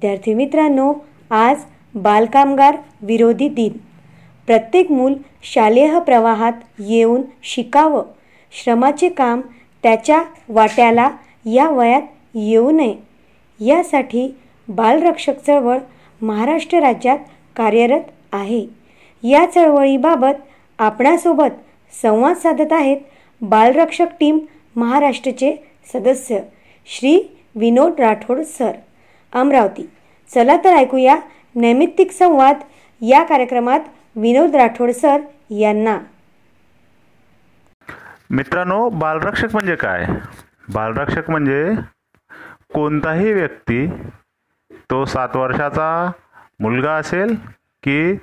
विद्यार्थी मित्रांनो आज बालकामगार विरोधी दिन. प्रत्येक मूल शालेय प्रवाहात येऊन शिकावं. श्रमाचे काम त्याच्या वाट्याला या वयात येऊ नये. यासाठी बालरक्षक चळवळ महाराष्ट्र राज्यात कार्यरत आहे. या चळवळीबाबत आपणासोबत संवाद साधत आहेत बालरक्षक टीम महाराष्ट्रचे सदस्य श्री विनोद राठोड सर. अमरावती. चला तर ऐकूया नैमित्तिक संवाद या कार्यक्रमात विनोद राठोड सर यांना. मित्रांनो बालरक्षक म्हणजे काय? बालरक्षक म्हणजे कोणताही व्यक्ती तो सात वर्षाचा मुलगा असेल की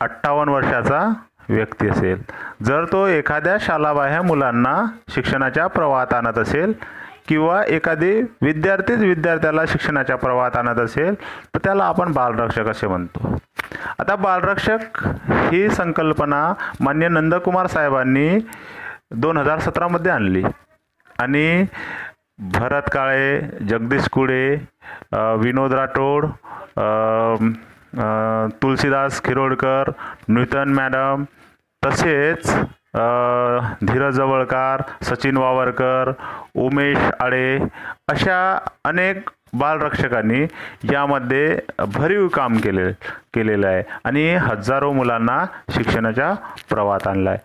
अठ्ठावन्न वर्षाचा व्यक्ती असेल. जर तो एखाद्या शालाबाह्य मुलांना शिक्षणाच्या प्रवाहात आणत असेल किंवा एखादी विद्यार्थीच विद्यार्थ्याला शिक्षणाच्या प्रवाहात आणत असेल तर त्याला आपण बालरक्षक असे म्हणतो. आता बालरक्षक ही संकल्पना मान्य नंदकुमार साहेबांनी दोन हजार सतरामध्ये आणली. आणि भरत काळे जगदीश कुडे विनोद राठोड तुलसीदास खिरोडकर नूतन मॅडम तसेच धीरज जवळकार सचिन वावरकर उमेश आळे अशा अनेक बालरक्षकांनी यामध्ये भरीव काम केले केलेलं आहे आणि हजारो मुलांना शिक्षणाच्या प्रवाहात आणलं आहे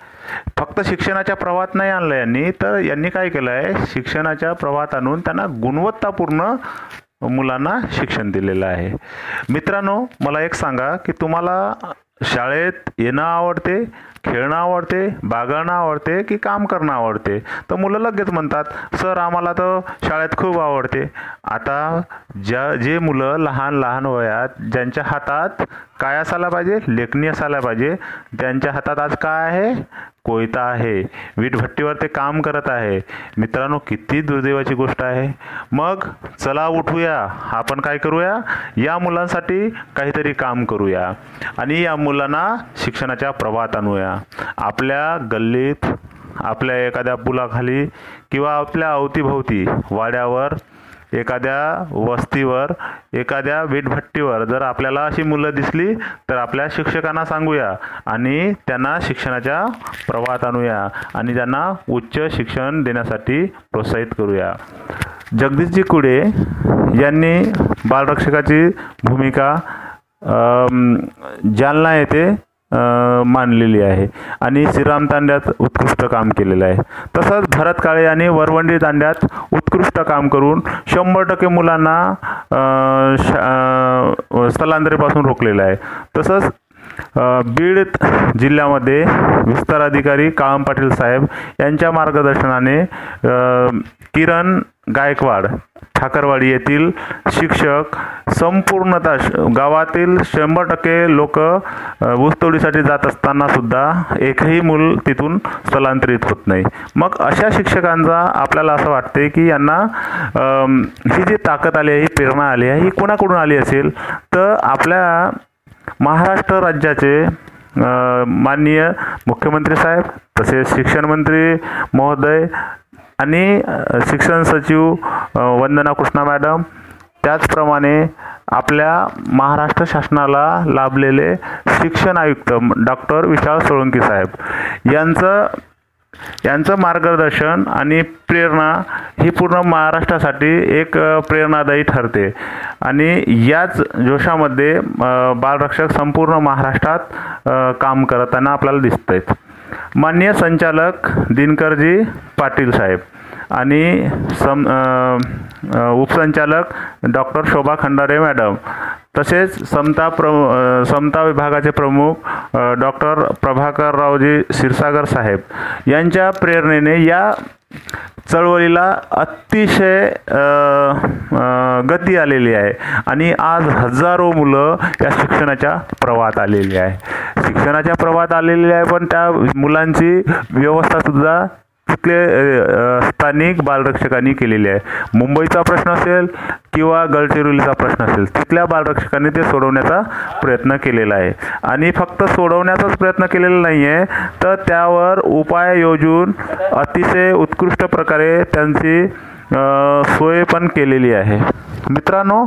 फक्त शिक्षणाच्या प्रवाहात नाही आणलं यांनी तर यांनी काय केलं आहे शिक्षणाच्या प्रवाहात आणून त्यांना गुणवत्तापूर्ण मुलांना शिक्षण दिलेलं आहे. मित्रांनो मला एक सांगा की तुम्हाला शाळेत येणं आवडते? खेळणं आवडते बागळणं आवडते की काम करणं आवडते? तर मुलं लगेच म्हणतात सर आम्हाला तर शाळेत खूप आवडते. आता ज्या जे मुलं लहान लहान वयात ज्यांच्या हातात काय असायला पाहिजे? लेखणी असायला पाहिजे. त्यांच्या हातात आज काय आहे? कोयता आहे. वीटभट्टीवर ते काम करत आहे. मित्रांनो किती दुर्दैवाची गोष्ट आहे. मग चला उठूया. आपण काय करूया? या मुलांसाठी काहीतरी काम करूया. आणि या मुलांना शिक्षणाच्या प्रवाहात आणूया. आपल्या गल्लीत आपल्या एखाद्या पुलाखाली किंवा आपल्या अवतीभोवती वाड्यावर एखाद्या वस्तीवर एखाद्या वीटभट्टीवर जर आपल्याला अशी मुलं दिसली तर आपल्या शिक्षकांना सांगूया आणि त्यांना शिक्षणाच्या प्रवाहात आणूया आणि त्यांना उच्च शिक्षण देण्यासाठी प्रोत्साहित करूया. जगदीशजी कुडे यांनी बालरक्षकाची भूमिका जालना येथे मानलेली आहे. आणि श्रीराम तांड्यात उत्कृष्ट काम केलेलं आहे. तसंच भरत काळे यांनी वरवंडी तांड्यात उत्कृष्ट काम करून शंभर टक्के मुलांना स्थलांतरीपासून रोखलेलं आहे. तसंच बीड जिल्ह्यामध्ये विस्तार अधिकारी काळम पाटील साहेब यांच्या मार्गदर्शनाने किरण गायकवाड ठाकरवाडी येथील शिक्षक संपूर्णतः गावातील शंभर टक्के लोक ऊसतोडीसाठी जात असताना सुद्धा एकही मूल तिथून स्थलांतरित होत नाही. मग अशा शिक्षकांचा आपल्याला असं वाटते की यांना ही जी ताकद आली आहे ही प्रेरणा आली आहे ही कोणाकडून आली असेल? तर आपल्या महाराष्ट्र राज्याचे माननीय मुख्यमंत्री साहेब तसेच शिक्षण मंत्री महोदय आणि शिक्षण सचिव वंदना कृष्णा मॅडम त्याचप्रमाणे आपल्या महाराष्ट्र शासनाला लाभलेले शिक्षण आयुक्त डॉक्टर विशाल सोळंकी साहेब. यांचं यांचं मार्गदर्शन आणि प्रेरणा ही पूर्ण महाराष्ट्रासाठी एक प्रेरणादायी ठरते. आणि याच जोशामध्ये बालरक्षक संपूर्ण महाराष्ट्रात काम करताना आपल्याला दिसत आहेत मान्य संचालक दिनकरजी पाटील साहेब. आणि सम उपसंचालक डॉक्टर शोभा खंडारे मॅडम. तसेच समता प्र समता विभागाचे प्रमुख डॉक्टर प्रभाकररावजी क्षीरसागर साहेब यांच्या प्रेरणेने या चळवळीला अतिशय गती आलेली आहे आणि आज हजारो मुलं या शिक्षणाच्या प्रवाहात आलेली आहे. शिक्षणाच्या प्रवाहात आलेली आहे पण त्या मुलांची व्यवस्थासुद्धा तिथले स्थानिक बालरक्षकांनी केलेली आहे. मुंबईचा प्रश्न असेल किंवा गडचिरोलीचा प्रश्न असेल तिथल्या बालरक्षकांनी ते सोडवण्याचा प्रयत्न केलेला आहे. आणि फक्त सोडवण्याचाच प्रयत्न केलेला नाही आहे तर त्यावर उपाय योजून अतिशय उत्कृष्ट प्रकारे त्यांची सोय पण केलेली आहे. मित्रांनो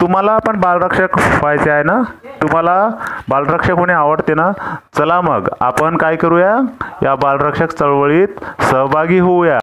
तुम्हाला पण बालरक्षक व्हायचे आहे ना? तुम्हाला बालरक्षक होणे आवडते ना? चला मग आपण काय करूया? या बालरक्षक चळवळीत सहभागी होऊया.